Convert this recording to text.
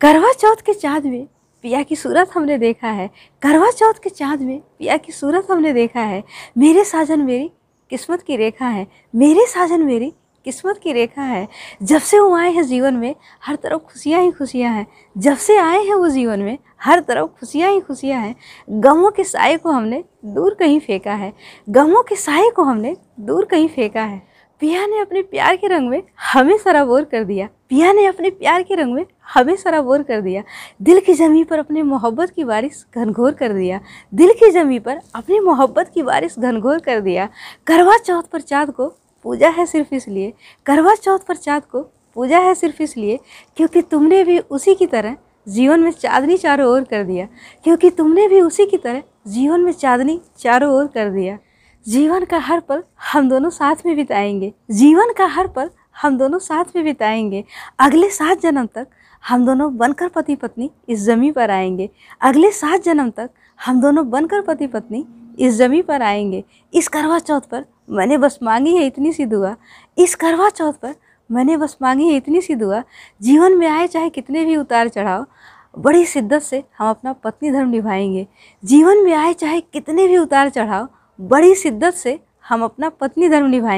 करवा चौथ के चाँद में पिया की सूरत हमने देखा है। करवा चौथ के चाँद में पिया की सूरत हमने देखा है। मेरे साजन मेरी किस्मत की रेखा है। मेरे साजन मेरी किस्मत की रेखा है। जब से वो आए हैं जीवन में, हर तरफ़ खुशियाँ ही खुशियाँ हैं। जब से आए हैं वो जीवन में, हर तरफ़ खुशियाँ ही खुशियाँ हैं। गमों के साए को हमने दूर कहीं फेंका है। गमों के साए को हमने दूर कहीं फेंका है। पिया ने अपने प्यार के रंग में हमें सराबोर कर दिया। पिया ने अपने प्यार के रंग में हमें सराबोर कर दिया। दिल की ज़मीं पर अपने मोहब्बत की बारिश घनघोर कर दिया। दिल की ज़मीं पर अपनी मोहब्बत की बारिश घनघोर कर दिया। करवा चौथ पर चाँद को पूजा है सिर्फ़ इसलिए। करवा चौथ पर चाँद को पूजा है सिर्फ़ इसलिए क्योंकि तुमने भी उसी की तरह जीवन में चांदनी चारों ओर कर दिया। क्योंकि तुमने भी उसी की तरह जीवन में चांदनी चारों ओर कर दिया। जीवन का हर पल हम दोनों साथ में बिताएँगे। जीवन का हर पल हम दोनों साथ में बिताएँगे। अगले सात जन्म तक हम दोनों बनकर पति पत्नी इस ज़मीं पर आएँगे। अगले सात जन्म तक हम दोनों बनकर पति पत्नी इस ज़मीं पर आएँगे। इस करवा चौथ पर मैंने बस मांगी है इतनी सी दुआ। इस करवा चौथ पर मैंने बस मांगी है इतनी सी दुआ। जीवन में आए चाहे कितने भी उतार चढ़ाव, बड़ी शिद्दत से हम अपना पत्नी धर्म निभाएँगे। जीवन में आए चाहे कितने भी उतार चढ़ाव बड़ी शिद्दत से हम अपना पत्नी धर्म निभाएँगे।